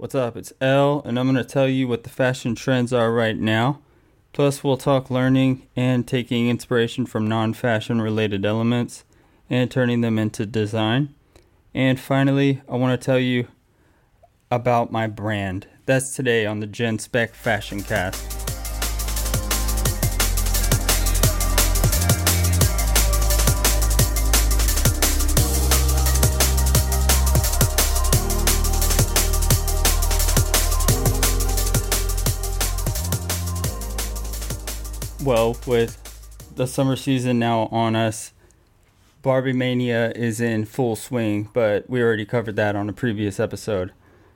What's up? It's Ell, and I'm going to tell you what the fashion trends are right now. Plus, we'll talk learning and taking inspiration from non fashion related elements and turning them into design. And finally, I want to tell you about my brand. That's today on the Gen Spec Fashion Cast. Well with the summer season now on us. Barbie Mania is in full swing, but we already covered that on a previous episode.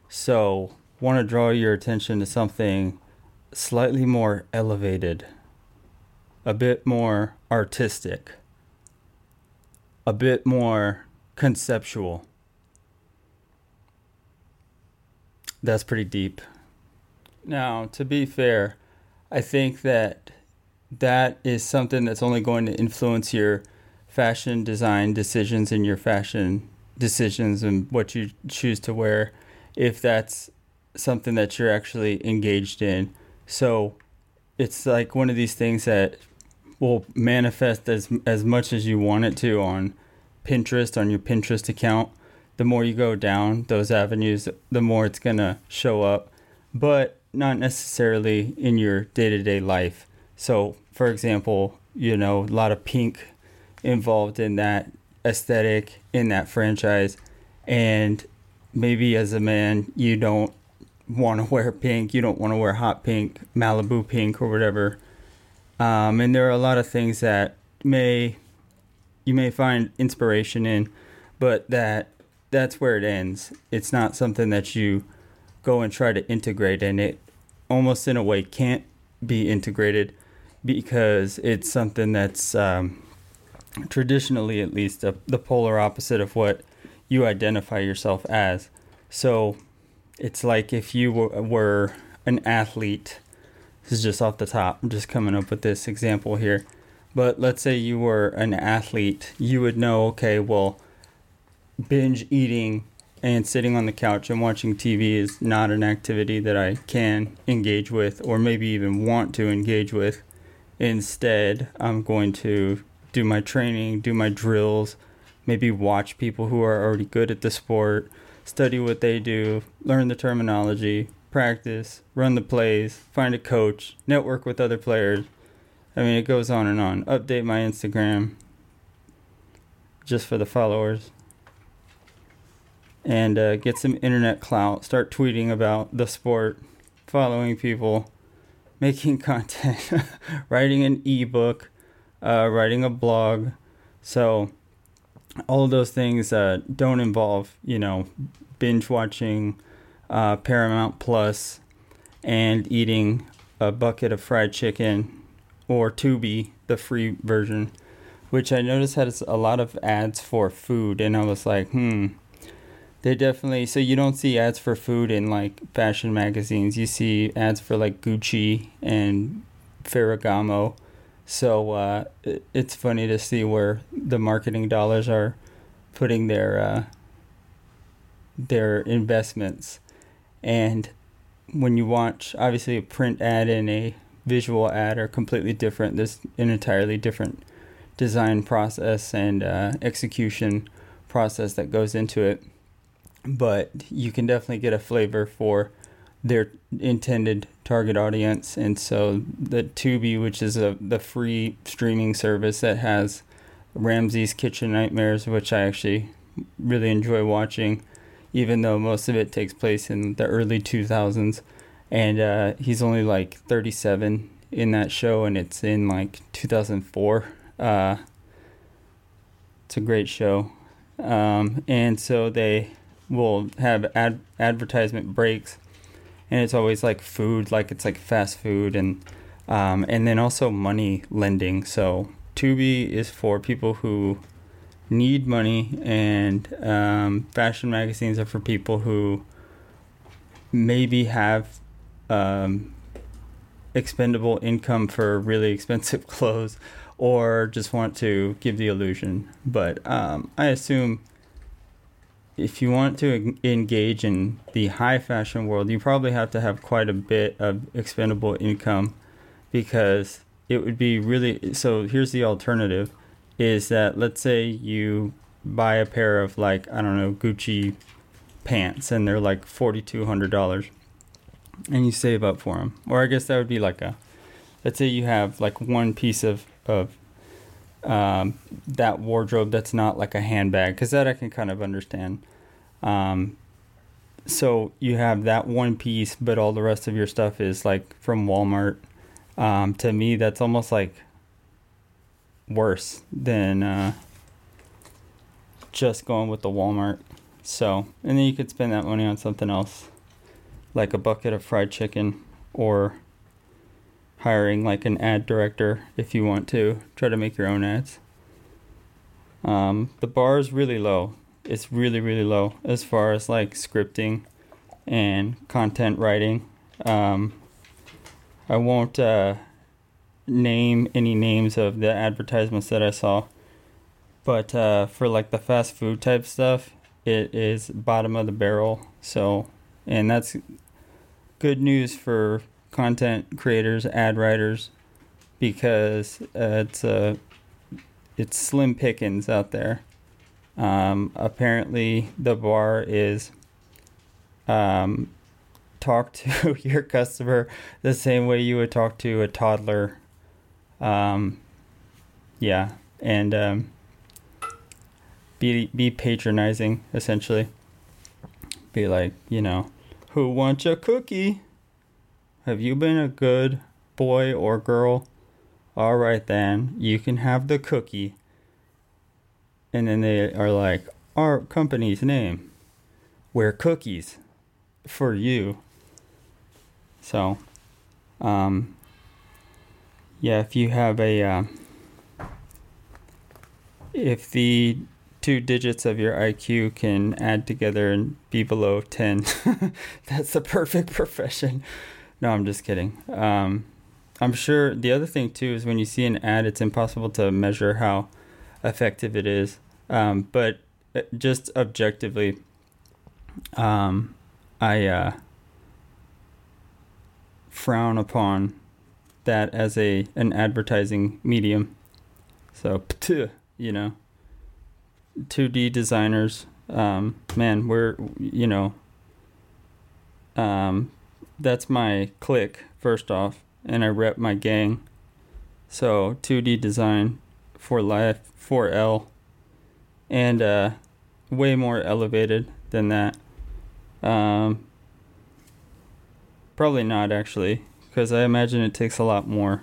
So, want to draw your attention to something slightly more elevated, a bit more artistic, a bit more conceptual. That's pretty deep. Now, to be fair, I think that that is something that's only going to influence your fashion design decisions and your fashion decisions and what you choose to wear if that's something that you're actually engaged in. So it's like one of these things that will manifest as as much as you want it to on Pinterest on your Pinterest account. The more you go down those avenues, the more it's going to show up, but not necessarily in your day-to-day life. So for example, you know, a lot of pink involved in that aesthetic in that franchise. And maybe as a man you don't want to wear pink you don't want to wear hot pink malibu pink or whatever. Um, and there are a lot of things that may you may find inspiration in but that that's where it ends. It's not something that you go and try to integrate and it almost in a way can't be integrated because it's something that's um, traditionally, at least, a, the polar opposite of what you identify yourself as. So it's like if you were, were an athlete. This is just off the top. I'm just coming up with this example here. But let's say you were an athlete, you would know, okay, well, binge eating and sitting on the couch and watching TV is not an activity that I can engage with or maybe even want to engage with. Instead, I'm going to do my training, do my drills, maybe watch people who are already good at the sport, study what they do, learn the terminology, practice, run the plays, find a coach, network with other players. I mean, it goes on and on. Update my Instagram just for the followers. And uh, get some internet clout. Start tweeting about the sport, following people making content, writing an ebook, uh, writing a blog. So all those things uh, don't involve, you know, binge watching uh, Paramount Plus and eating a bucket of fried chicken or Tubi, the free version, which I noticed has a lot of ads for food. And I was like, hmm, they definitely so you don't see ads for food in like fashion magazines. You see ads for like Gucci and Ferragamo. So uh, it's funny to see where the marketing dollars are putting their uh, their investments. And when you watch, obviously, a print ad and a visual ad are completely different. There's an entirely different design process and uh, execution process that goes into it but you can definitely get a flavor for their intended target audience. And so the Tubi, which is a the free streaming service that has Ramsay's Kitchen Nightmares, which I actually really enjoy watching, even though most of it takes place in the early 2000s. And uh, he's only like 37 in that show, and it's in like 2004. Uh, it's a great show. Um, and so they will have ad- advertisement breaks, and it's always like food, like it's like fast food, and um, and then also money lending. So Tubi is for people who need money, and um, fashion magazines are for people who maybe have um, expendable income for really expensive clothes or just want to give the illusion. But um, I assume if you want to engage in the high fashion world, you probably have to have quite a bit of expendable income because it would be really so here's the alternative is that let's say you buy a pair of like I don't know Gucci pants and they're like $4200 and you save up for them or I guess that would be like a let's say you have like one piece of of um, that wardrobe that's not like a handbag because that I can kind of understand. Um, so you have that one piece, but all the rest of your stuff is like from Walmart. Um, to me, that's almost like worse than uh, just going with the Walmart. So, and then you could spend that money on something else, like a bucket of fried chicken or hiring like an ad director if you want to try to make your own ads. Um, the bar is really low. It's really really low as far as like scripting and content writing. Um, I won't uh, name any names of the advertisements that I saw, but uh, for like the fast food type stuff, it is bottom of the barrel. So, and that's good news for content creators, ad writers, because uh, it's a uh, it's slim pickings out there. Um, apparently, the bar is um, talk to your customer the same way you would talk to a toddler. Um, yeah, and um, be be patronizing essentially. Be like, you know, who wants a cookie? Have you been a good boy or girl? All right, then, you can have the cookie. And then they are like, Our company's name. We're cookies for you. So, um, yeah, if you have a, uh, if the two digits of your IQ can add together and be below 10, that's the perfect profession. No, I'm just kidding. Um, I'm sure the other thing too is when you see an ad, it's impossible to measure how effective it is. Um, but uh, just objectively, um, I uh, frown upon that as a an advertising medium. So, you know, 2D designers, um, man, we're you know, um, that's my clique first off, and I rep my gang. So 2D design for life, 4L, and uh, way more elevated than that. Um, probably not actually, because I imagine it takes a lot more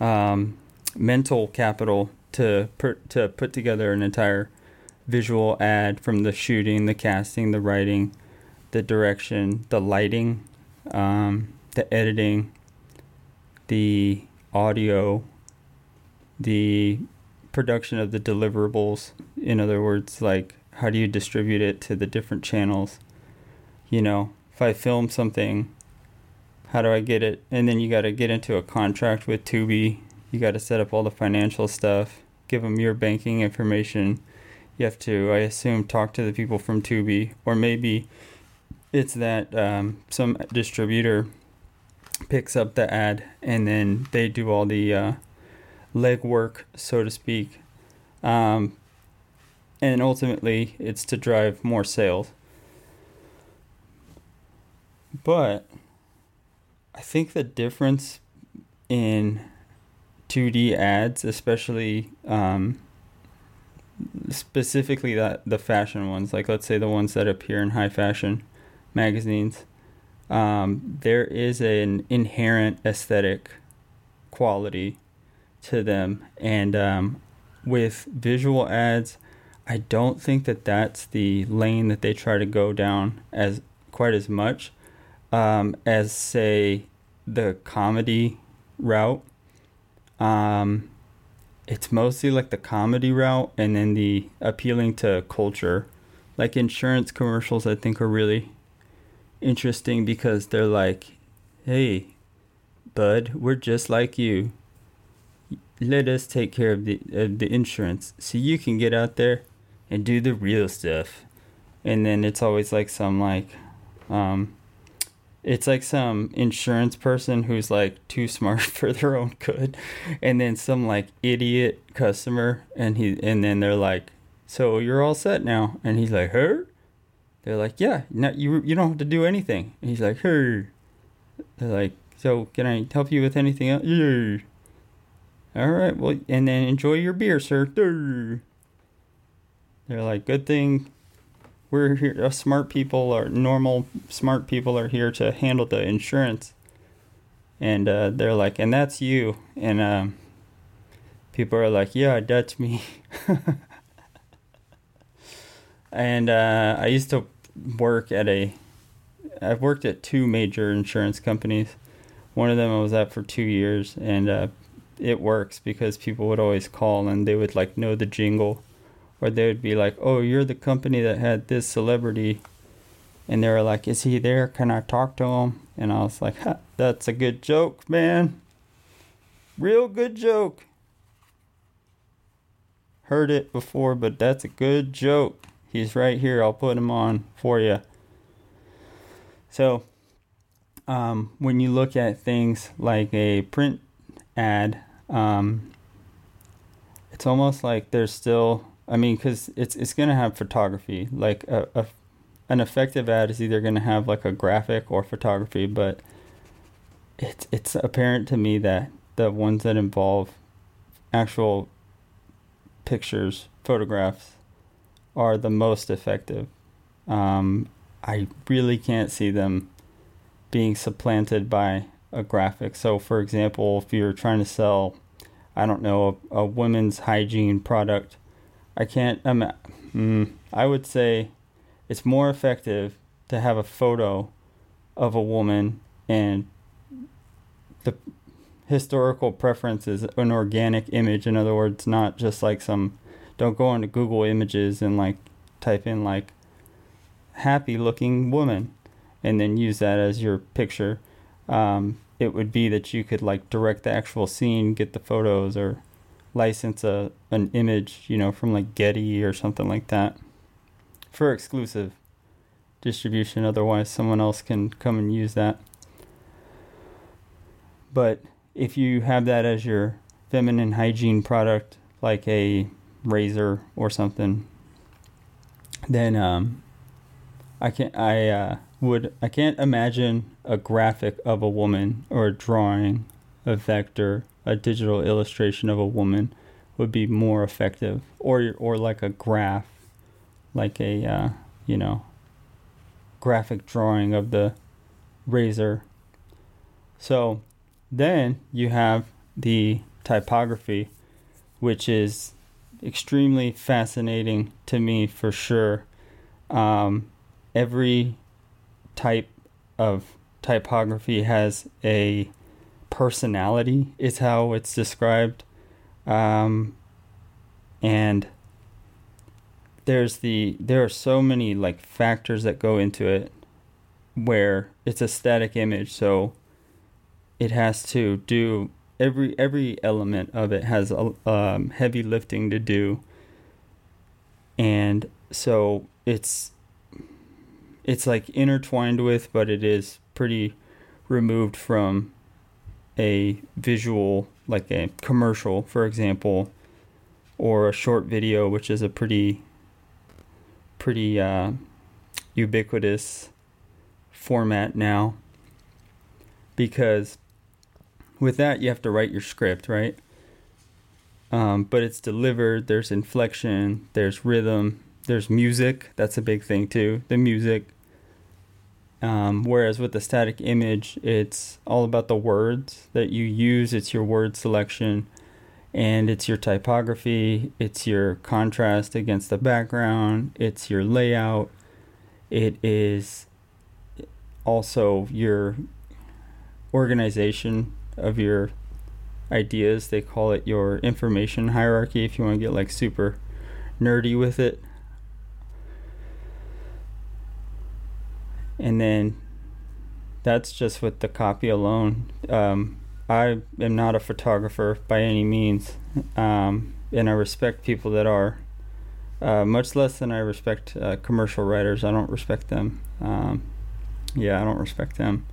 um, mental capital to to put together an entire visual ad from the shooting, the casting, the writing, the direction, the lighting, um, the editing, the audio, the production of the deliverables. In other words, like how do you distribute it to the different channels? You know, if I film something, how do I get it? And then you got to get into a contract with Tubi. You got to set up all the financial stuff, give them your banking information. You have to, I assume, talk to the people from Tubi, or maybe it's that um, some distributor picks up the ad and then they do all the uh, legwork, so to speak. Um, and ultimately, it's to drive more sales. But I think the difference in 2D ads, especially um, specifically that the fashion ones, like let's say the ones that appear in high fashion, magazines, um, there is an inherent aesthetic quality to them. And um, with visual ads, I don't think that that's the lane that they try to go down as quite as much um, as, say, the comedy route. Um, it's mostly like the comedy route and then the appealing to culture. Like insurance commercials, I think are really interesting because they're like, hey, bud, we're just like you. Let us take care of the of the insurance so you can get out there and do the real stuff. and then it's always like some like um it's like some insurance person who's like too smart for their own good and then some like idiot customer and he and then they're like so you're all set now and he's like her they're like yeah no, you you don't have to do anything. And he's like her they're like so can i help you with anything else yeah. all right well and then enjoy your beer sir. They're like good thing we're here uh, smart people or normal smart people are here to handle the insurance. And uh, they're like and that's you. And um, people are like yeah that's me. And uh, i used to work at a i've worked at two major insurance companies one of them i was at for two years and uh, it works because people would always call and they would like know the jingle or they would be like, "Oh, you're the company that had this celebrity," and they were like, "Is he there? Can I talk to him?" And I was like, "That's a good joke, man. Real good joke." Heard it before, but that's a good joke. He's right here. I'll put him on for you. So, um, when you look at things like a print ad, um, it's almost like there's still I mean, because it's it's gonna have photography. Like a, a an effective ad is either gonna have like a graphic or photography, but it's it's apparent to me that the ones that involve actual pictures, photographs, are the most effective. Um, I really can't see them being supplanted by a graphic. So, for example, if you're trying to sell, I don't know, a, a women's hygiene product I can't. Um, mm, I would say it's more effective to have a photo of a woman and the historical preference is an organic image. In other words, not just like some. Don't go into Google Images and like type in like happy looking woman and then use that as your picture. Um, it would be that you could like direct the actual scene, get the photos, or license a an image, you know, from like Getty or something like that for exclusive distribution. Otherwise, someone else can come and use that. But if you have that as your feminine hygiene product, like a razor or something, then um, I can I uh, would I can't imagine a graphic of a woman or a drawing, a vector a digital illustration of a woman would be more effective, or or like a graph, like a uh, you know graphic drawing of the razor. So then you have the typography, which is extremely fascinating to me for sure. Um, every type of typography has a personality is how it's described um, and there's the there are so many like factors that go into it where it's a static image so it has to do every every element of it has a um, heavy lifting to do and so it's it's like intertwined with but it is pretty removed from a visual, like a commercial, for example, or a short video, which is a pretty, pretty uh, ubiquitous format now. Because with that, you have to write your script, right? Um, but it's delivered, there's inflection, there's rhythm, there's music. That's a big thing too. The music um, whereas with the static image, it's all about the words that you use, it's your word selection, and it's your typography, it's your contrast against the background, it's your layout, it is also your organization of your ideas. They call it your information hierarchy if you want to get like super nerdy with it. and then that's just with the copy alone. Um, I am not a photographer by any means, um, and I respect people that are. Uh, much less than I respect uh, commercial writers. I don't respect them. Um, yeah, I don't respect them.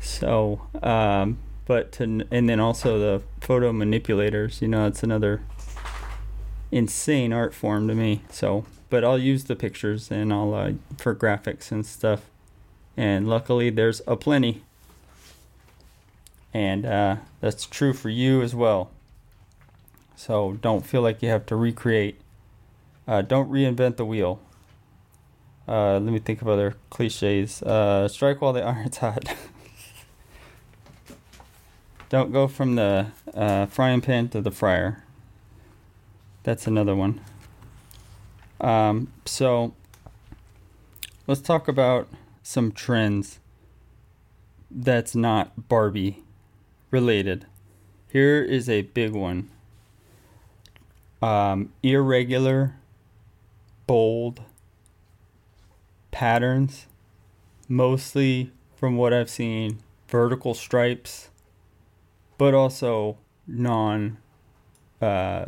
So, um, but to, and then also the photo manipulators. You know, it's another insane art form to me. So, but I'll use the pictures and I'll uh, for graphics and stuff. And luckily, there's a plenty. And uh, that's true for you as well. So don't feel like you have to recreate. Uh, don't reinvent the wheel. Uh, let me think of other cliches. Uh, strike while the iron's hot. Don't go from the uh, frying pan to the fryer. That's another one. Um, so let's talk about some trends that's not Barbie related. Here is a big one um, irregular, bold patterns, mostly from what I've seen, vertical stripes, but also non uh,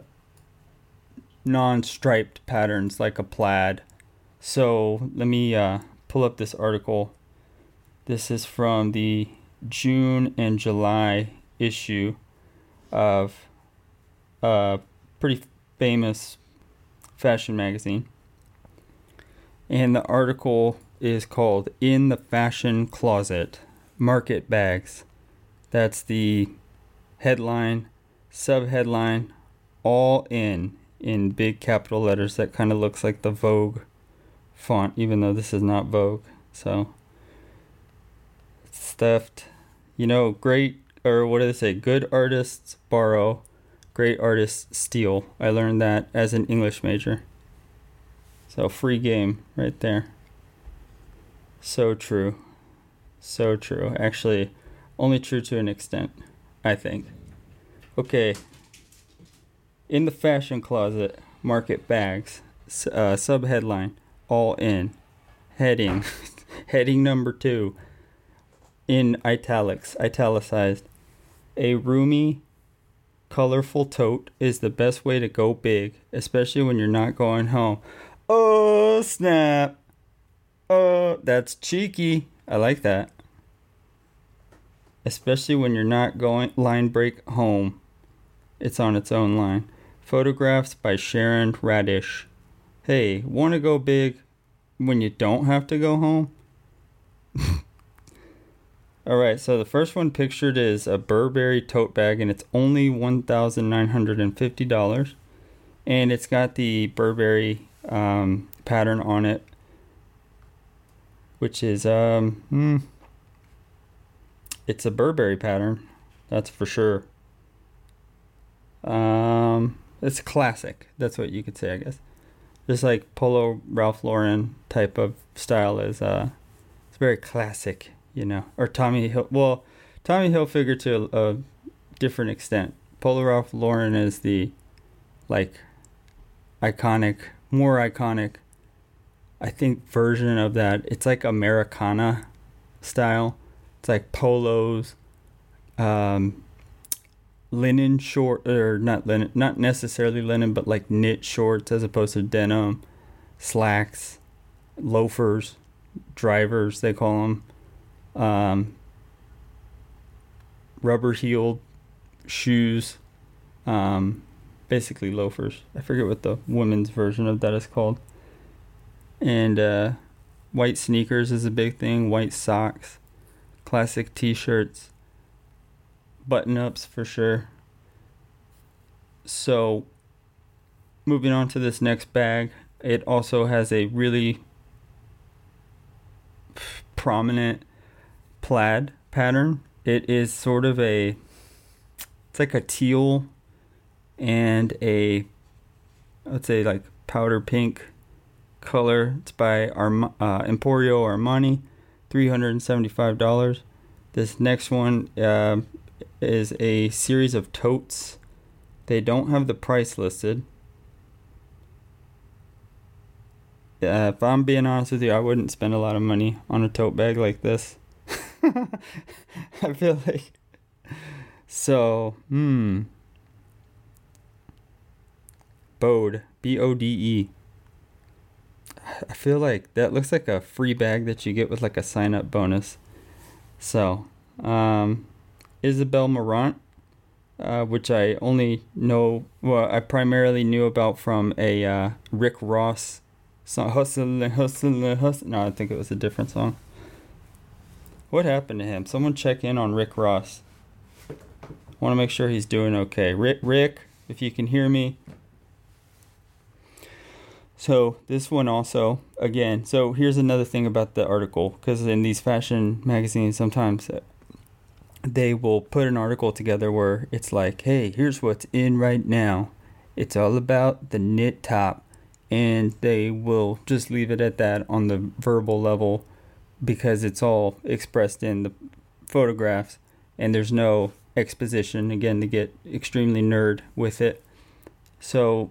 non striped patterns like a plaid. So let me uh, pull up this article. This is from the June and July issue of a pretty famous fashion magazine. And the article is called In the Fashion Closet Market Bags. That's the headline, subheadline, all in in big capital letters that kind of looks like the Vogue font, even though this is not Vogue. So, stuffed. You know, great, or what do they say? Good artists borrow, great artists steal. I learned that as an English major. So, free game right there. So true. So true. Actually, only true to an extent, I think. Okay, in the fashion closet, market bags. Uh, sub headline, all in. Heading, heading number two. In italics, italicized. A roomy, colorful tote is the best way to go big, especially when you're not going home. Oh, snap. Oh, that's cheeky. I like that. Especially when you're not going line break home. It's on its own line. Photographs by Sharon Radish. Hey, want to go big when you don't have to go home? Alright, so the first one pictured is a Burberry tote bag, and it's only $1,950. And it's got the Burberry um, pattern on it, which is, um, hmm, it's a Burberry pattern, that's for sure. Um, it's classic. That's what you could say, I guess. Just like Polo Ralph Lauren type of style is uh it's very classic, you know. Or Tommy Hill well, Tommy Hilfiger to a, a different extent. Polo Ralph Lauren is the like iconic, more iconic I think version of that. It's like Americana style. It's like polos, um, linen short or not linen not necessarily linen but like knit shorts as opposed to denim slacks loafers drivers they call them um, rubber heeled shoes um, basically loafers. I forget what the women's version of that is called. And uh, white sneakers is a big thing white socks classic t-shirts button ups for sure. So, moving on to this next bag, it also has a really prominent plaid pattern. It is sort of a it's like a teal and a let's say like powder pink color. It's by Arm- uh, Emporio Armani, three hundred and seventy-five dollars. This next one uh, is a series of totes. They don't have the price listed. Uh, if I'm being honest with you, I wouldn't spend a lot of money on a tote bag like this. I feel like. So, hmm. Bode, B O D E, I feel like that looks like a free bag that you get with like a sign up bonus. So, um, Isabel Marant, uh, which I only know, well, I primarily knew about from a uh, Rick Ross song, Hustle, Hustle, Hustle. No, I think it was a different song. What happened to him? Someone check in on Rick Ross. Want to make sure he's doing okay. Rick, Rick, if you can hear me. So this one also, again. So here's another thing about the article, because in these fashion magazines, sometimes uh, they will put an article together where it's like, hey, here's what's in right now. It's all about the knit top. And they will just leave it at that on the verbal level because it's all expressed in the photographs and there's no exposition again to get extremely nerd with it. So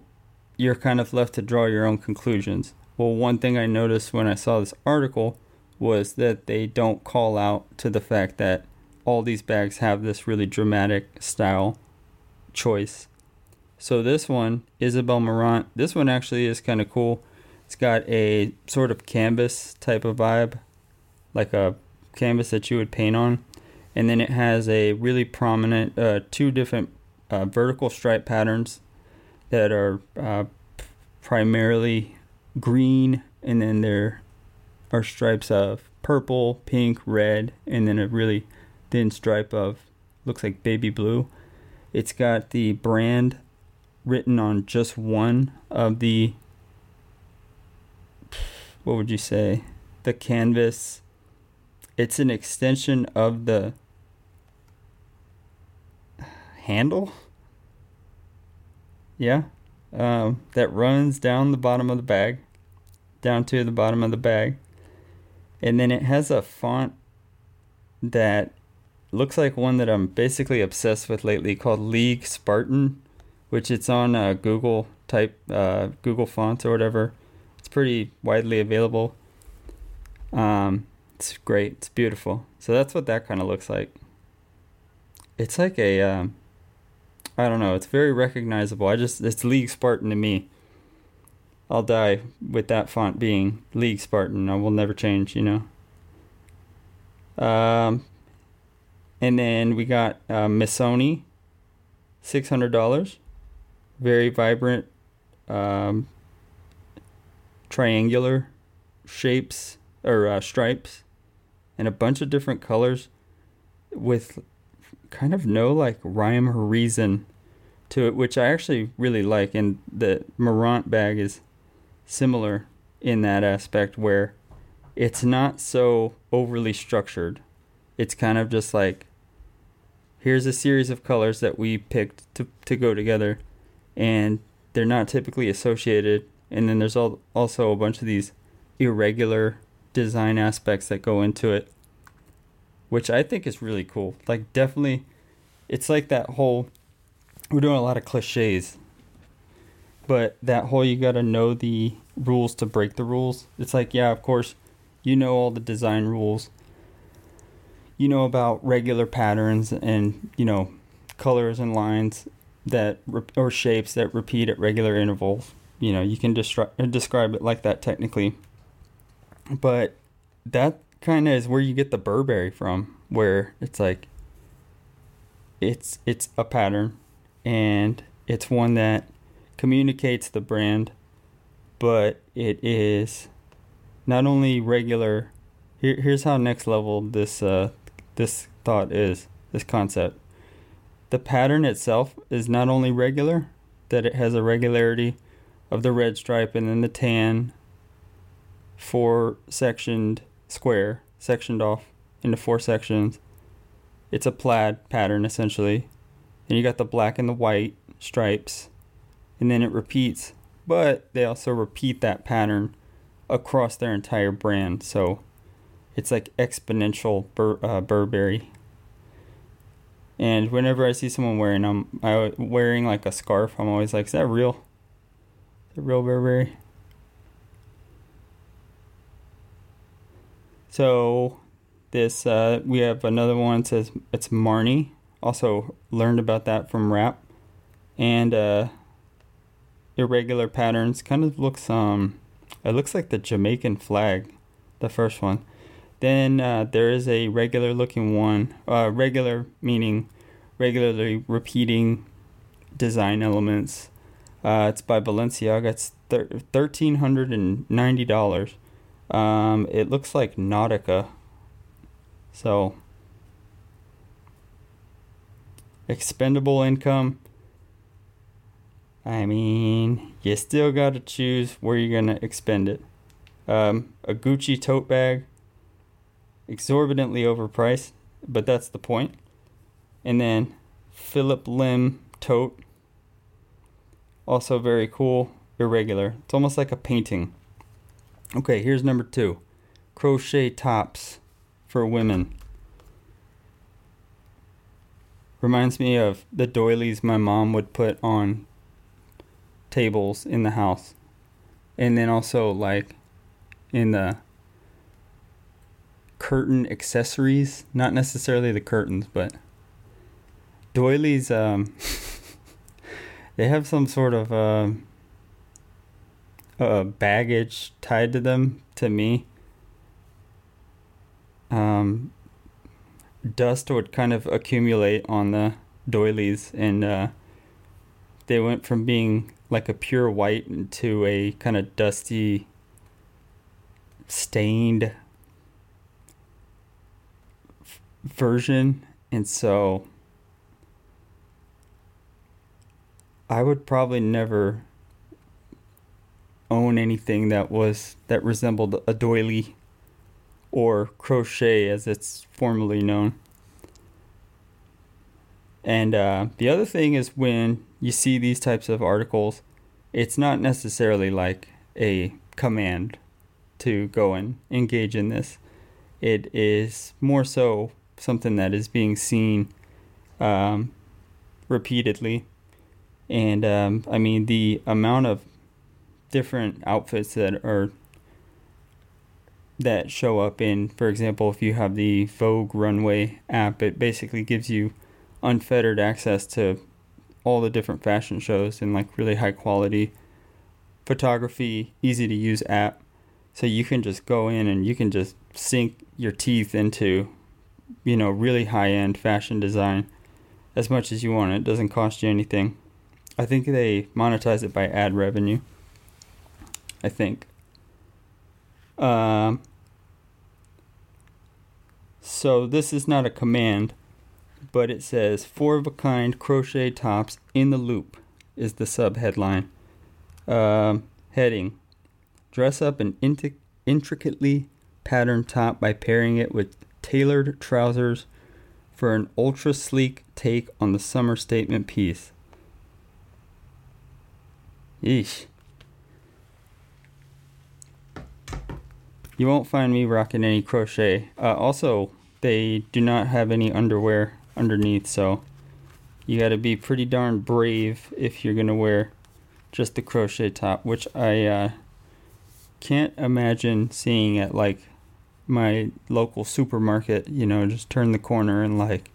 you're kind of left to draw your own conclusions. Well, one thing I noticed when I saw this article was that they don't call out to the fact that all these bags have this really dramatic style choice. So this one, Isabel Marant, this one actually is kind of cool. It's got a sort of canvas type of vibe like a canvas that you would paint on. And then it has a really prominent, uh, two different uh, vertical stripe patterns that are uh, primarily green, and then there are stripes of purple, pink, red, and then a really thin stripe of looks like baby blue. It's got the brand written on just one of the what would you say the canvas it's an extension of the handle. Yeah. Um, that runs down the bottom of the bag, down to the bottom of the bag. And then it has a font that looks like one that I'm basically obsessed with lately called League Spartan, which it's on uh, Google type, uh, Google fonts or whatever. It's pretty widely available. Um, it's great. It's beautiful. So that's what that kind of looks like. It's like a, um, I don't know. It's very recognizable. I just it's League Spartan to me. I'll die with that font being League Spartan. I will never change. You know. Um, and then we got uh, Missoni, six hundred dollars. Very vibrant, um, triangular shapes or uh, stripes and a bunch of different colors with kind of no like rhyme or reason to it, which I actually really like. And the Marant bag is similar in that aspect where it's not so overly structured. It's kind of just like here's a series of colors that we picked to, to go together, and they're not typically associated. And then there's all, also a bunch of these irregular design aspects that go into it, which I think is really cool. Like, definitely, it's like that whole. We're doing a lot of cliches, but that whole you gotta know the rules to break the rules. It's like, yeah, of course, you know all the design rules. You know about regular patterns and, you know, colors and lines that or shapes that repeat at regular intervals. You know, you can destri- describe it like that technically but that kind of is where you get the Burberry from, where it's like it's it's a pattern and it's one that communicates the brand, but it is not only regular. Here, here's how next level this uh, this thought is this concept. The pattern itself is not only regular, that it has a regularity of the red stripe and then the tan four sectioned square, sectioned off into four sections. It's a plaid pattern essentially. Then you got the black and the white stripes, and then it repeats, but they also repeat that pattern across their entire brand. So it's like exponential Bur- uh, Burberry. And whenever I see someone wearing them, I wearing like a scarf, I'm always like, "Is that real? Is that real Burberry?" So this uh, we have another one says it's Marni. Also learned about that from rap and uh, irregular patterns. Kind of looks um It looks like the Jamaican flag, the first one. Then uh, there is a regular looking one, uh, regular meaning regularly repeating design elements. Uh, it's by Balenciaga. It's ninety dollars. Um, it looks like Nautica. So expendable income. I mean, you still got to choose where you're gonna expend it. Um, a Gucci tote bag, exorbitantly overpriced, but that's the point. And then Phillip Lim tote, also very cool, irregular. It's almost like a painting. Okay, here's number two crochet tops for women. Reminds me of the doilies my mom would put on tables in the house. And then also, like, in the curtain accessories, not necessarily the curtains, but doilies, um, they have some sort of, uh, uh, baggage tied to them to me. Um, dust would kind of accumulate on the doilies, and uh, they went from being like a pure white to a kind of dusty, stained f- version, and so I would probably never own anything that was that resembled a doily or crochet as it's formally known. And uh, the other thing is when you see these types of articles, it's not necessarily like a command to go and engage in this. It is more so something that is being seen um, repeatedly. And um, I mean, the amount of different outfits that are that show up in for example if you have the vogue runway app it basically gives you unfettered access to all the different fashion shows and like really high quality photography easy to use app. So you can just go in and you can just sink your teeth into you know really high end fashion design as much as you want. It doesn't cost you anything. I think they monetize it by ad revenue I think. Um, so this is not a command, but it says four of a kind crochet tops in the loop is the sub headline. Um, heading Dress up an int- intricately patterned top by pairing it with tailored trousers for an ultra sleek take on the summer statement piece. Yeesh. You won't find me rocking any crochet. Uh, also, they do not have any underwear underneath, so you got to be pretty darn brave if you're gonna wear just the crochet top, which I uh, can't imagine seeing at like my local supermarket. You know, just turn the corner and like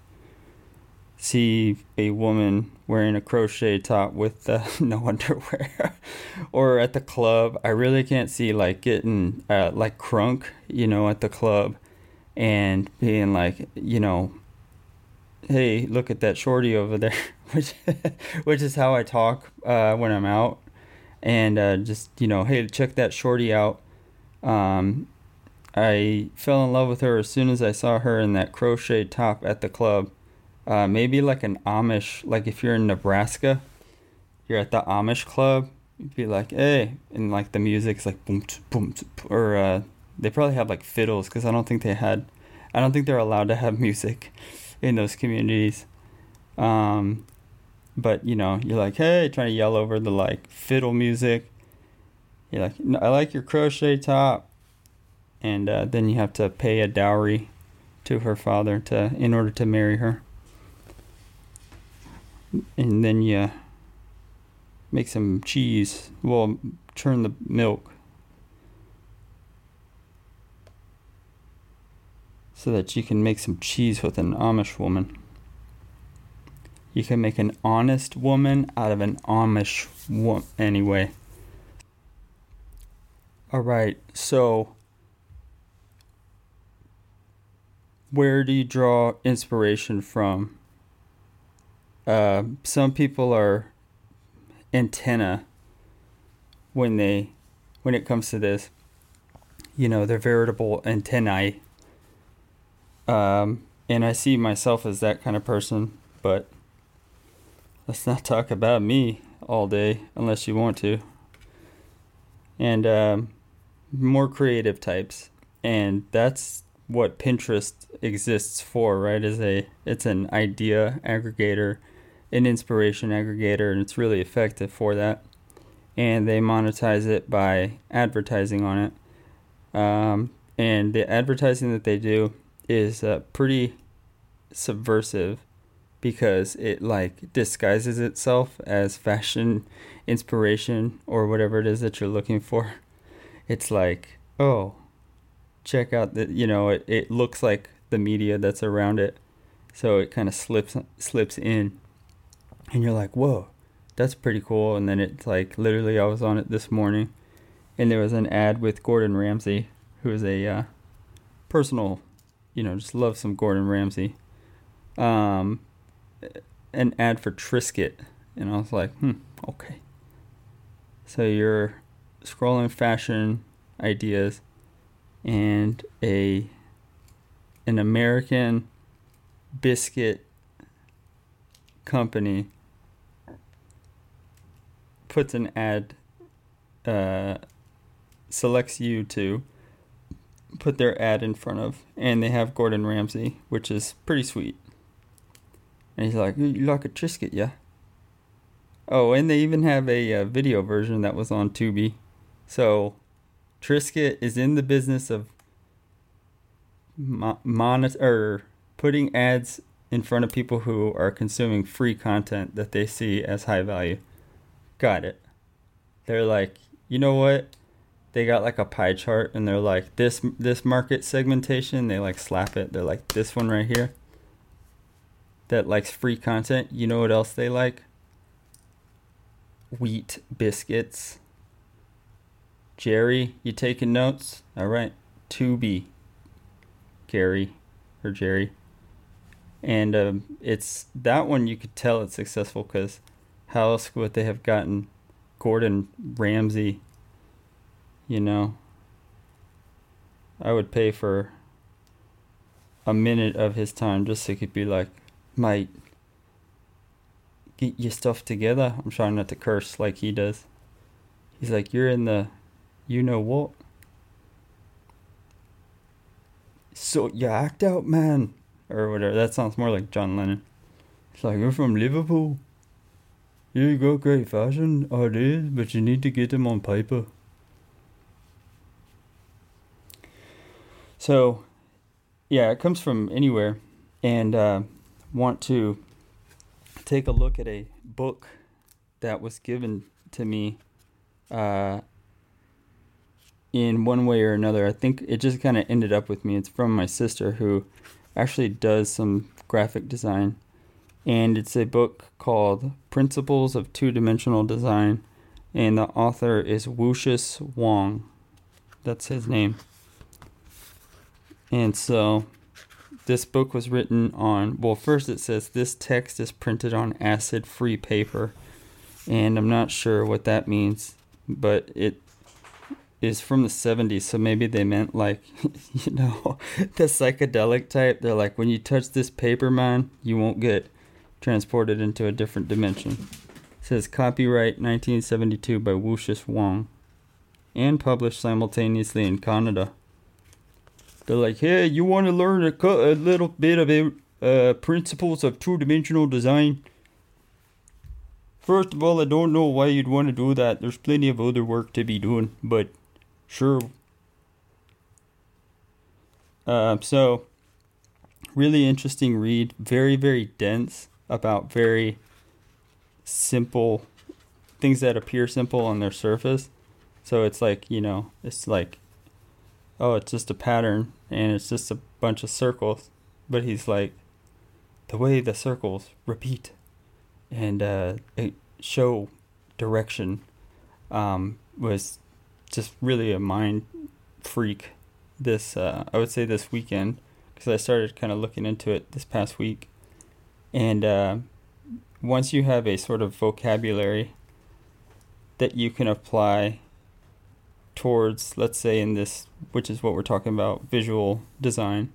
see a woman wearing a crochet top with uh, no underwear. Or at the club i really can't see like getting uh, like crunk you know at the club and being like you know hey look at that shorty over there which which is how i talk uh, when i'm out. And uh, just you know hey check that shorty out. Um, i fell in love with her as soon as i saw her in that crochet top at the club uh, maybe like an Amish, like if you're in Nebraska, you're at the Amish club, you'd be like, hey, and like the music's like boom, boom, or uh, they probably have like fiddles because I don't think they had, I don't think they're allowed to have music in those communities. Um, but you know, you're like, hey, trying to yell over the like fiddle music. You're like, I like your crochet top, and uh, then you have to pay a dowry to her father to in order to marry her and then you make some cheese. Well, churn the milk so that you can make some cheese with an Amish woman. You can make an honest woman out of an Amish woman. Anyway. All right. So, where do you draw inspiration from? Uh, some people are antenna when they when it comes to this. You know, they're veritable antennae. Um, and I see myself as that kind of person, but let's not talk about me all day unless you want to. And um, more creative types, and that's what Pinterest exists for, right? Is a it's an idea aggregator, an inspiration aggregator, and it's really effective for that. And they monetize it by advertising on it. Um, and the advertising that they do is uh, pretty subversive because it like disguises itself as fashion inspiration or whatever it is that you're looking for. It's like, oh, check out the you know, it, it looks like the media that's around it. So it kind of slips slips in and you're like, "Whoa, that's pretty cool." And then it's like literally I was on it this morning and there was an ad with Gordon Ramsay, who is a uh, personal, you know, just love some Gordon Ramsay. Um, an ad for Triscuit, and I was like, hmm, okay. So you're scrolling fashion ideas, and a an American biscuit company puts an ad, uh, selects you to put their ad in front of, and they have Gordon Ramsay, which is pretty sweet. And he's like, "You like a Triscuit, yeah?" Oh, and they even have a, a uh, video version that was on Tubi. So, Triscuit is in the business of mo- monitor putting ads in front of people who are consuming free content that they see as high value. Got it. They're like, you know what? They got like a pie chart, and they're like, this this market segmentation. They like slap it. They're like, this one right here that likes free content, you know what else they like? Wheat biscuits. Jerry, you taking notes? All right. Tubi. Gary or Jerry. And um, it's that one you could tell it's successful because how else would they have gotten Gordon Ramsay? You know, I would pay for a minute of his time just so he could be like, mate, get your stuff together. I'm trying not to curse like he does. He's like, you're in the, you know what? So you act out, man, or whatever. That sounds more like John Lennon. It's like you're from Liverpool. You got great fashion ideas, but you need to get them on paper. So, yeah, it comes from anywhere, and uh, want to take a look at a book that was given to me uh, in one way or another. I think it just kind of ended up with me. It's from my sister who actually does some graphic design. And it's a book called Principles of Two Dimensional Design. And the author is Wucius Wong. That's his name. And so this book was written on, well, first it says this text is printed on acid free paper. And I'm not sure what that means, but it is from the 70s, so maybe they meant like, you know, the psychedelic type. They're like, when you touch this paper, man, you won't get transported into a different dimension. It says copyright 1972 by Wucius Wong and published simultaneously in Canada. They're like, hey, you want to learn a, a little bit about uh, principles of two dimensional design? First of all, I don't know why you'd want to do that. There's plenty of other work to be doing, but sure. Uh, so, really interesting read. Very, very dense about very simple things that appear simple on their surface. So it's like, you know, it's like oh, it's just a pattern and it's just a bunch of circles. But he's like, the way the circles repeat and uh, show direction um, was just really a mind freak this uh, I would say this weekend because I started kind of looking into it this past week, and uh, once you have a sort of vocabulary that you can apply towards, let's say, in this, which is what we're talking about, visual design,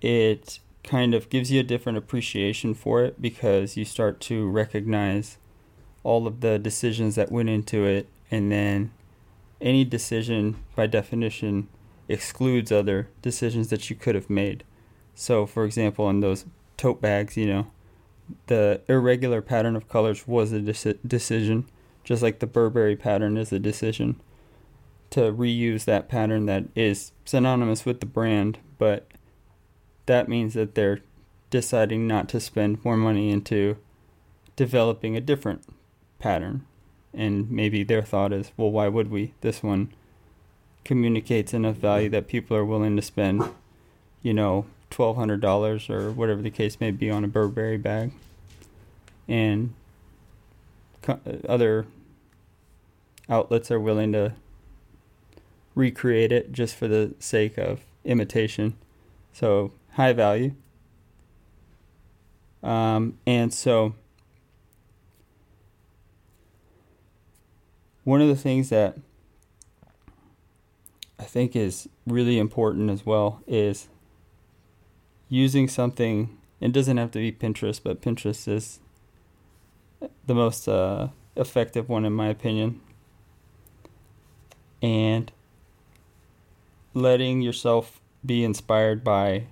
it kind of gives you a different appreciation for it because you start to recognize all of the decisions that went into it, and then any decision, by definition, excludes other decisions that you could have made. So, for example, in those tote bags, you know, the irregular pattern of colors was a deci- decision, just like the Burberry pattern is a decision to reuse that pattern that is synonymous with the brand, but that means that they're deciding not to spend more money into developing a different pattern. And maybe their thought is, well, why would we? This one communicates enough value that people are willing to spend, you know, twelve hundred dollars or whatever the case may be on a Burberry bag, and co- other outlets are willing to recreate it just for the sake of imitation. So high value. Um, and so one of the things that I think is really important as well is using something. It doesn't have to be Pinterest, but Pinterest is the most uh, effective one in my opinion. And letting yourself be inspired by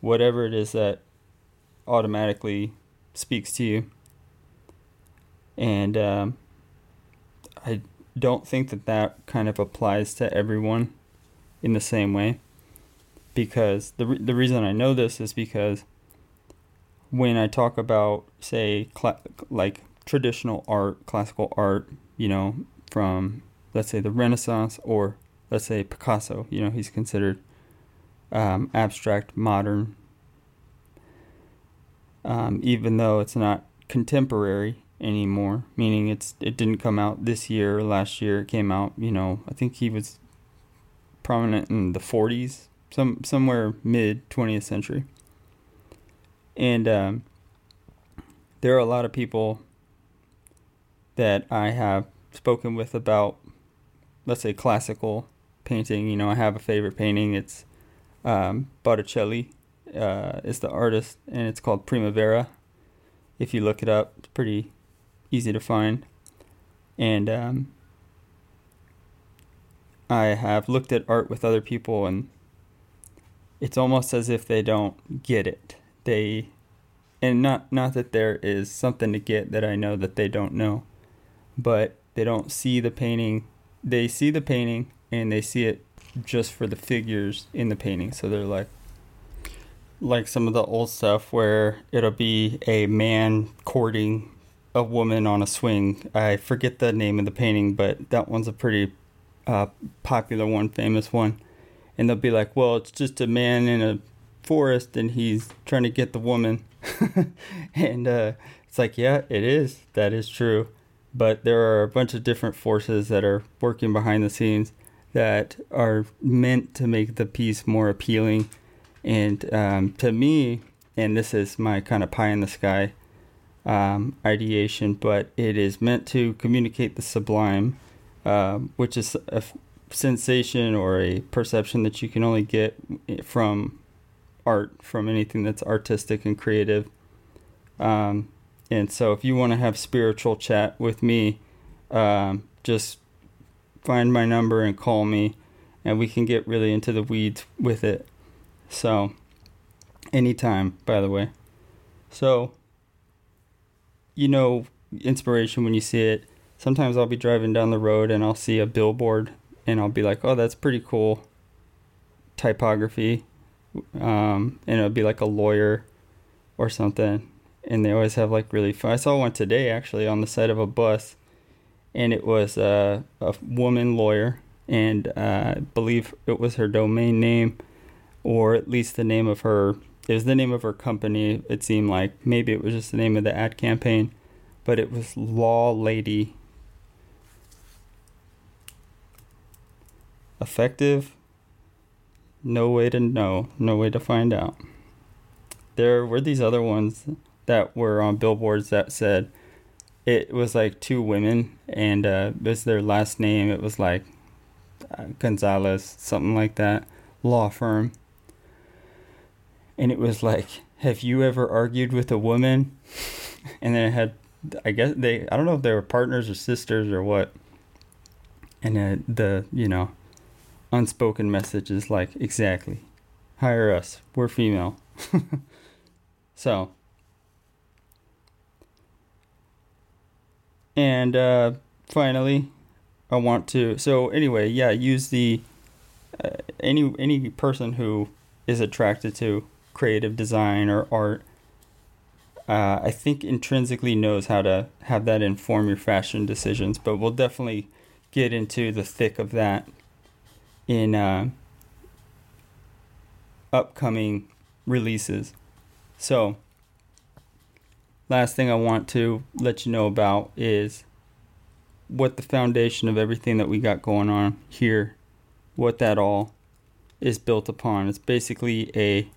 whatever it is that automatically speaks to you. And um, I don't think that that kind of applies to everyone in the same way because the re- the reason I know this is because when I talk about say cl- like traditional art, classical art, you know, from let's say the Renaissance or let's say Picasso, you know, he's considered um, abstract modern, um, even though it's not contemporary anymore. Meaning it's it didn't come out this year last year. It came out, you know, I think he was prominent in the 40s, some somewhere mid 20th century. And um, there are a lot of people that I have spoken with about, let's say, classical painting. You know, I have a favorite painting. It's um, Botticelli uh, the artist, and it's called Primavera. If you look it up, it's pretty easy to find. And um, I have looked at art with other people, and it's almost as if they don't get it. They, and not not that there is something to get that I know that they don't know, but they don't see the painting. They see the painting and they see it just for the figures in the painting. So they're like, like some of the old stuff where it'll be a man courting a woman on a swing. I forget the name of the painting, but that one's a pretty uh, popular one, famous one. And they'll be like, well, it's just a man in a forest and he's trying to get the woman. and uh, it's like, yeah, it is. That is true. But there are a bunch of different forces that are working behind the scenes that are meant to make the piece more appealing. And um, to me, and this is my kind of pie in the sky um, ideation, but it is meant to communicate the sublime, uh, which is a sensation or a perception that you can only get from art, from anything that's artistic and creative. Um, and so, if you want to have spiritual chat with me, um, just find my number and call me, and we can get really into the weeds with it. So, anytime, by the way. So, you know inspiration when you see it. Sometimes I'll be driving down the road and I'll see a billboard and I'll be like, "Oh, that's pretty cool." Typography, um, and it'll be like a lawyer or something, and they always have like really fun. I saw one today actually on the side of a bus, and it was uh, a woman lawyer, and uh, I believe it was her domain name, or at least the name of her it was the name of her company. It seemed like maybe it was just the name of the ad campaign, but it was Law Lady. Effective? No way to know, no way to find out. There were these other ones that were on billboards that said it was like two women and uh, it was their last name. It was like uh, Gonzalez, something like that, law firm. And it was like, have you ever argued with a woman? and then it had, I guess they, I don't know if they were partners or sisters or what. And uh, the, you know, unspoken message is like, exactly, hire us, we're female. so, and uh, finally, I want to. So anyway, yeah, use the uh, any any person who is attracted to creative design or art. Uh, I think intrinsically knows how to have that inform your fashion decisions, but we'll definitely get into the thick of that in uh, upcoming releases. So, last thing I want to let you know about is what the foundation of everything that we got going on here, what that all is built upon. It's basically a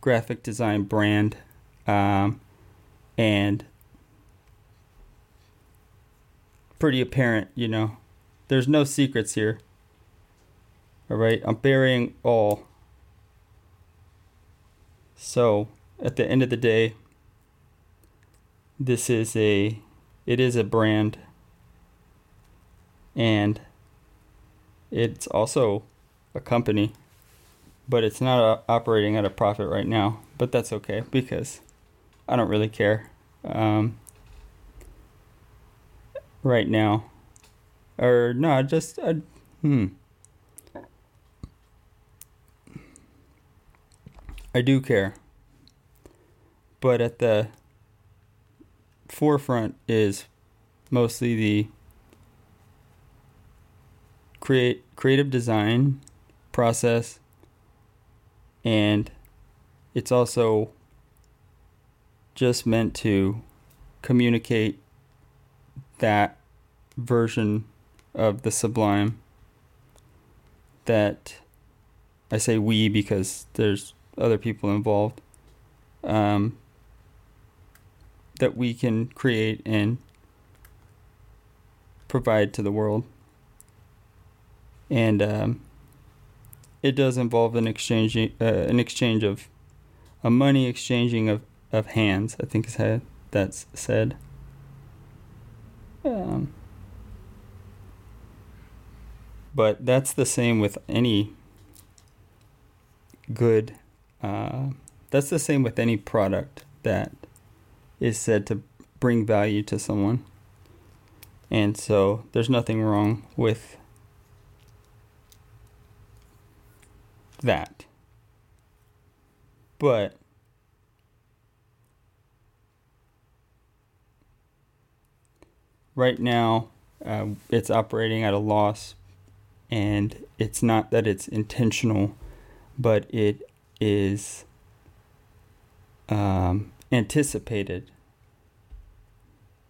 graphic design brand, um, and pretty apparent, you know. There's no secrets here. All right, I'm burying all. So, at the end of the day, this is a it is a brand and it's also a company, but it's not uh, operating at a profit right now. But that's okay because I don't really care um, right now. Or no, just uh, hmm. I do care, but at the forefront is mostly the create creative design process and it's also just meant to communicate that version of the sublime that I say we because there's other people involved um, that we can create and provide to the world and um, it does involve an exchange uh, an exchange of a money exchanging of, of hands. I think is how that's said. Um, but that's the same with any good. Uh, that's the same with any product that is said to bring value to someone. And so there's nothing wrong with that. But right now uh, it's operating at a loss and it's not that it's intentional but it is um, anticipated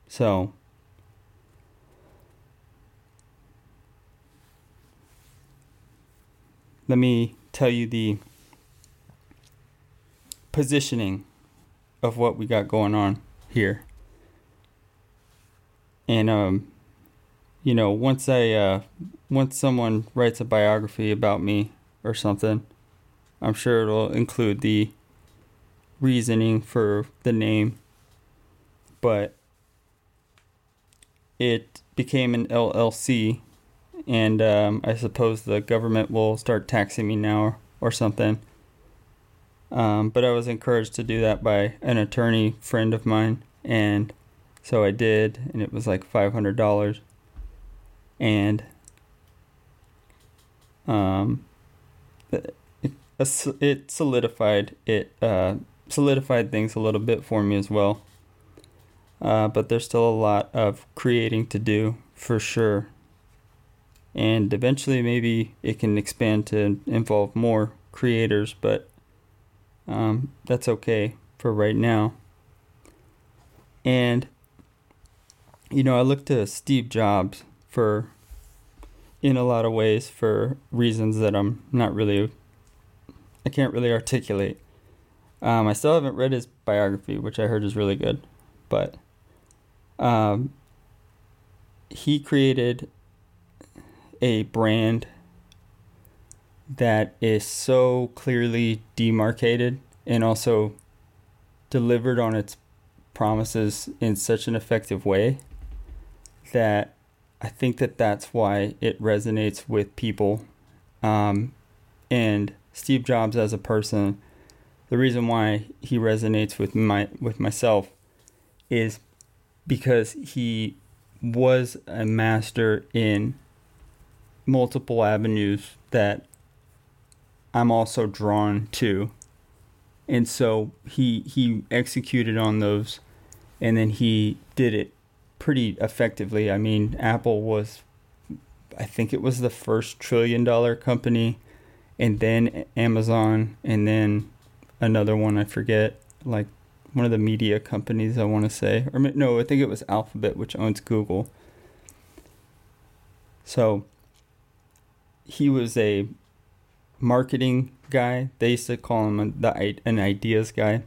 so let me tell you the positioning of what we got going on here. And um you know, once I uh once someone writes a biography about me or something, I'm sure it'll include the reasoning for the name. But it became an LLC and um, I suppose the government will start taxing me now or, something. Um, but I was encouraged to do that by an attorney friend of mine, and so I did, and it was like five hundred dollars, and um, it, solidified it uh, solidified things a little bit for me as well. Uh, but there's still a lot of creating to do for sure and eventually maybe it can expand to involve more creators but um, that's okay for right now and you know i look to steve jobs for in a lot of ways for reasons that I'm not really, I can't really articulate. Um, I still haven't read his biography, which I heard is really good, but um, he created a brand that is so clearly demarcated and also delivered on its promises in such an effective way that I think that that's why it resonates with people. Um, and Steve Jobs as a person, the reason why he resonates with my with myself is because he was a master in multiple avenues that I'm also drawn to. And so he he executed on those and then he did it pretty effectively. I mean, Apple was, I think it was the first trillion dollar company, and then Amazon, and then another one I forget, like one of the media companies I want to say, or no, I think it was Alphabet, which owns Google. So he was a marketing guy. They used to call him the an ideas guy,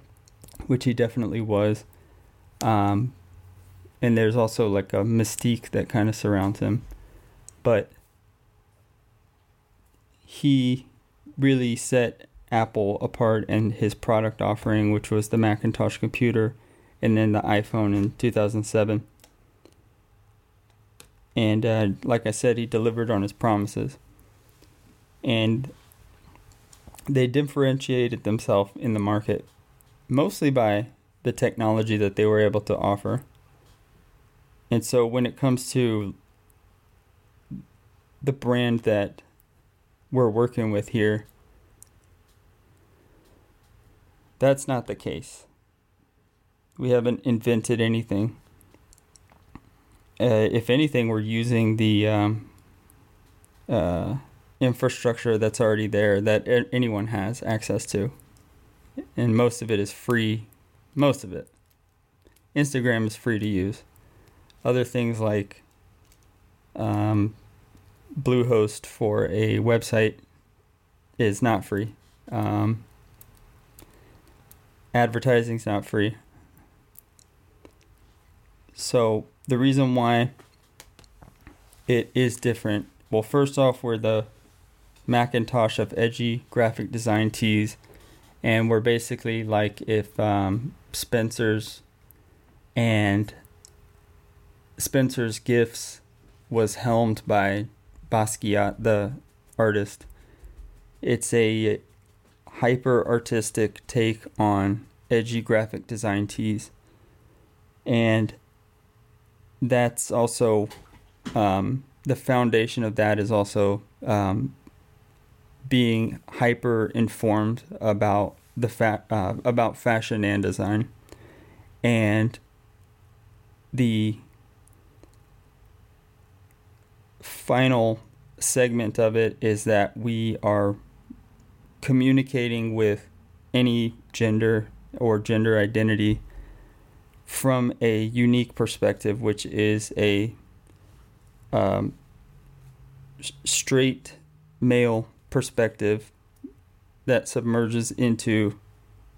which he definitely was. Um, and there's also like a mystique that kind of surrounds him. But he really set Apple apart and his product offering, which was the Macintosh computer and then the iPhone in 2007. And uh, like I said, he delivered on his promises. And they differentiated themselves in the market mostly by the technology that they were able to offer. And so when it comes to the brand that we're working with here, that's not the case. We haven't invented anything. Uh, if anything, we're using the um, uh, infrastructure that's already there that anyone has access to. And most of it is free. Most of it. Instagram is free to use other things like um, Bluehost for a website is not free. Um, advertising's not free. So the reason why it is different, well, first off, we're the Macintosh of edgy graphic design tees, and we're basically like if um, Spencer's and Spencer's Gifts was helmed by Basquiat, the artist. It's a hyper artistic take on edgy graphic design tees. And that's also um, the foundation of that is also um, being hyper informed about the fa- uh, about fashion and design, and the final segment of it is that we are communicating with any gender or gender identity from a unique perspective, which is a um, straight male perspective that submerges into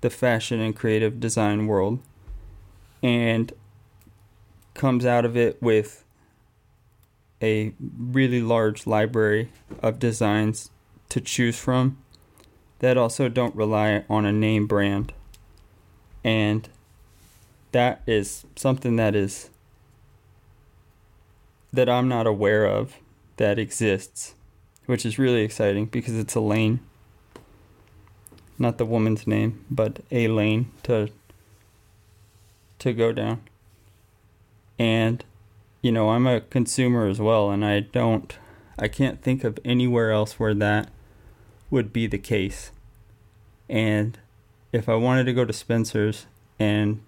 the fashion and creative design world and comes out of it with a really large library of designs to choose from that also don't rely on a name brand. And that is something that is that I'm not aware of that exists, which is really exciting because it's a lane. Not the woman's name, but a lane to to go down. And you know, I'm a consumer as well, and I don't, I can't think of anywhere else where that would be the case. And if I wanted to go to Spencer's and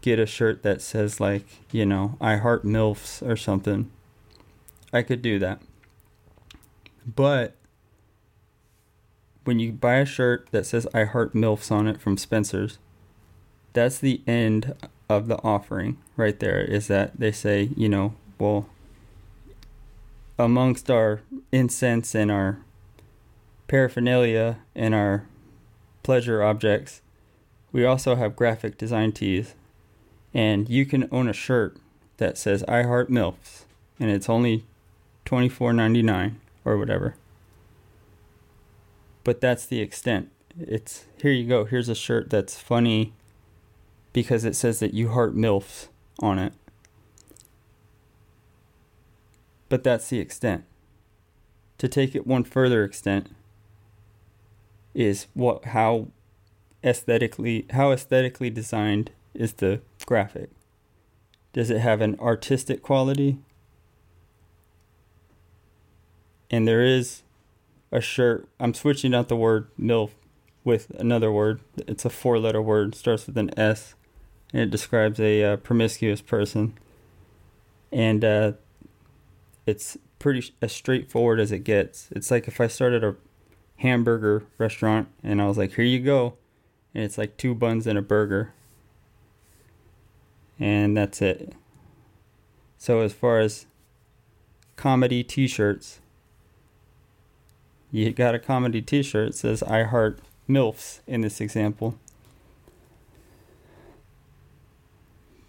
get a shirt that says, like, you know, I heart MILFs or something, I could do that. But when you buy a shirt that says I heart MILFs on it from Spencer's, that's the end of the offering right there is that they say, you know, well, amongst our incense and our paraphernalia and our pleasure objects, we also have graphic design tees. And you can own a shirt that says I Heart MILFs and it's only twenty four ninety nine or whatever. But that's the extent. It's here you go. Here's a shirt that's funny because it says that you heart MILFs on it. But that's the extent. To take it one further extent is what how aesthetically how aesthetically designed is the graphic? Does it have an artistic quality? And there is a shirt. I'm switching out the word MILF with another word. It's a four letter word, starts with an S, it describes a uh, promiscuous person. And uh, it's pretty as straightforward as it gets. It's like if I started a hamburger restaurant and I was like, here you go. And it's like two buns and a burger. And that's it. So, as far as comedy t shirts, you got a comedy t shirt that says, I heart MILFs in this example.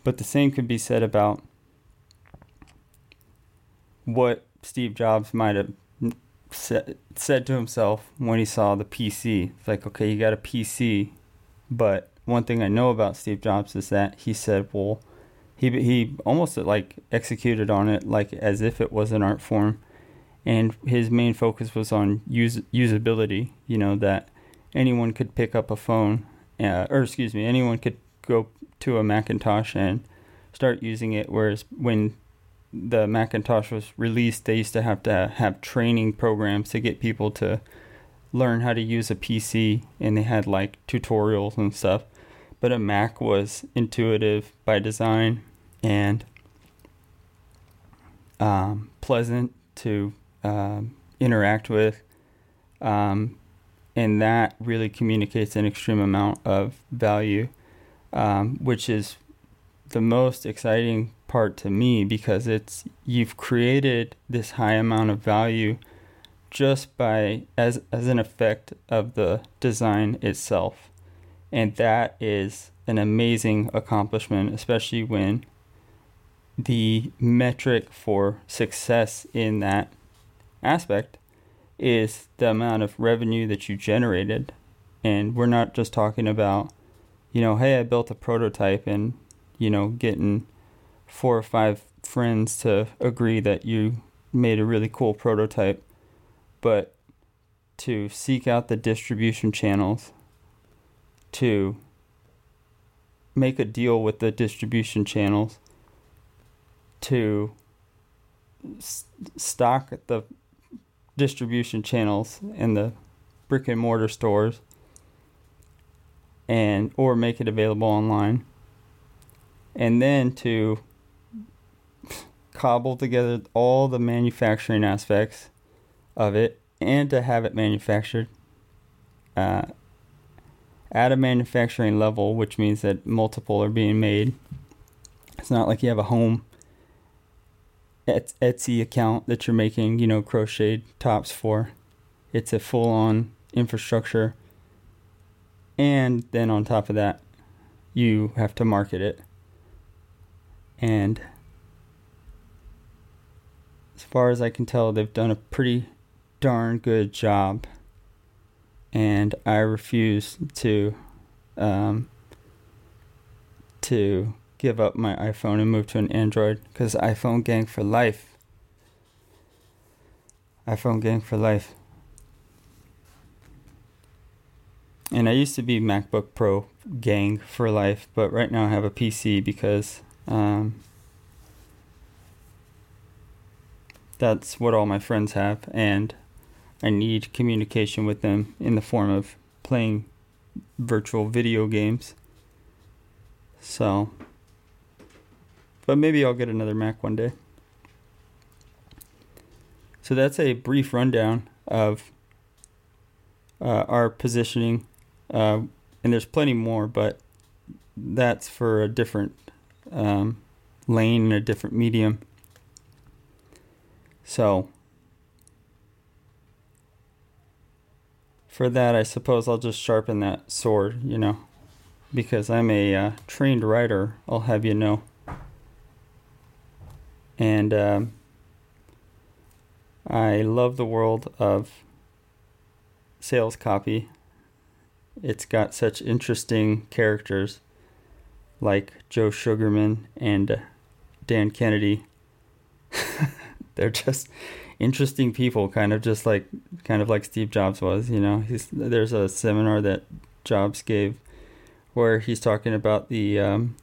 But the same could be said about what Steve Jobs might have said, to himself when he saw the PC. It's like, okay, you got a PC, but one thing I know about Steve Jobs is that he said, well, he he almost like executed on it like as if it was an art form, and his main focus was on use usability. You know that anyone could pick up a phone, uh, or excuse me, anyone could go to a Macintosh and start using it. Whereas when the Macintosh was released, they used to have to have training programs to get people to learn how to use a PC, and they had like tutorials and stuff. But a Mac was intuitive by design and um, pleasant to um, interact with. Um, and that really communicates an extreme amount of value, um, which is the most exciting part to me because it's you've created this high amount of value just by as as an effect of the design itself. And that is an amazing accomplishment especially when the metric for success in that aspect is the amount of revenue that you generated. And we're not just talking about you know hey i built a prototype and you know getting four or five friends to agree that you made a really cool prototype, but to seek out the distribution channels, to make a deal with the distribution channels, to stock the distribution channels in the brick and mortar stores and or make it available online and then to cobble together all the manufacturing aspects of it and to have it manufactured uh, at a manufacturing level, which means that multiple are being made. It's not like you have a home Etsy account that you're making, you know, crocheted tops for. It's a full on infrastructure. And then on top of that, you have to market it. And as far as I can tell, they've done a pretty darn good job. And I refuse to um, to give up my iPhone and move to an Android because iPhone gang for life. iPhone gang for life. And I used to be MacBook Pro gang for life, but right now I have a PC because um, that's what all my friends have, and I need communication with them in the form of playing virtual video games. So, but maybe I'll get another Mac one day. So that's a brief rundown of uh, our positioning, uh, and there's plenty more, but that's for a different um, lane and a different medium. So, for that, I suppose I'll just sharpen that sword, you know, because I'm a uh, trained writer, I'll have you know. And um, I love the world of sales copy it's got such interesting characters like Joe Sugarman and uh, Dan Kennedy. They're just interesting people, kind of just like kind of like Steve Jobs was. You know, he's there's a seminar that Jobs gave where he's talking about the um,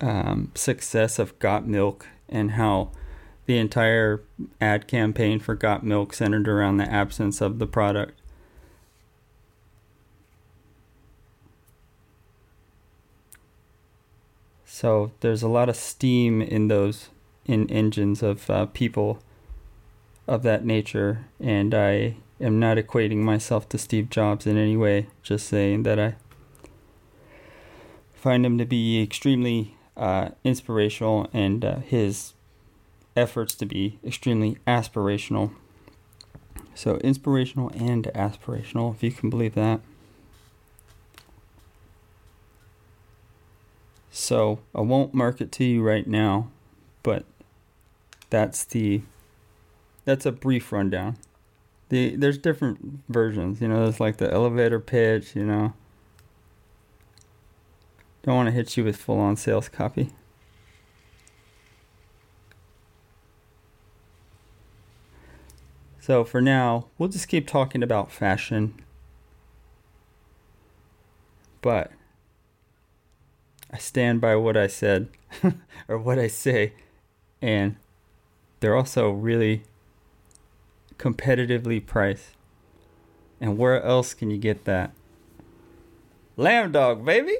um, success of Got Milk and how the entire ad campaign for Got Milk centered around the absence of the product. So there's a lot of steam in those in engines of uh, people of that nature, and I am not equating myself to Steve Jobs in any way. Just saying that I find him to be extremely uh, inspirational, and uh, his efforts to be extremely aspirational. So inspirational and aspirational, if you can believe that. So I won't mark it to you right now, but that's the that's a brief rundown. The there's different versions, you know, there's like the elevator pitch, you know. Don't want to hit you with full on sales copy. So for now, we'll just keep talking about fashion. But I stand by what I said or what I say and they're also really competitively priced. And where else can you get that? Lamb dog, baby!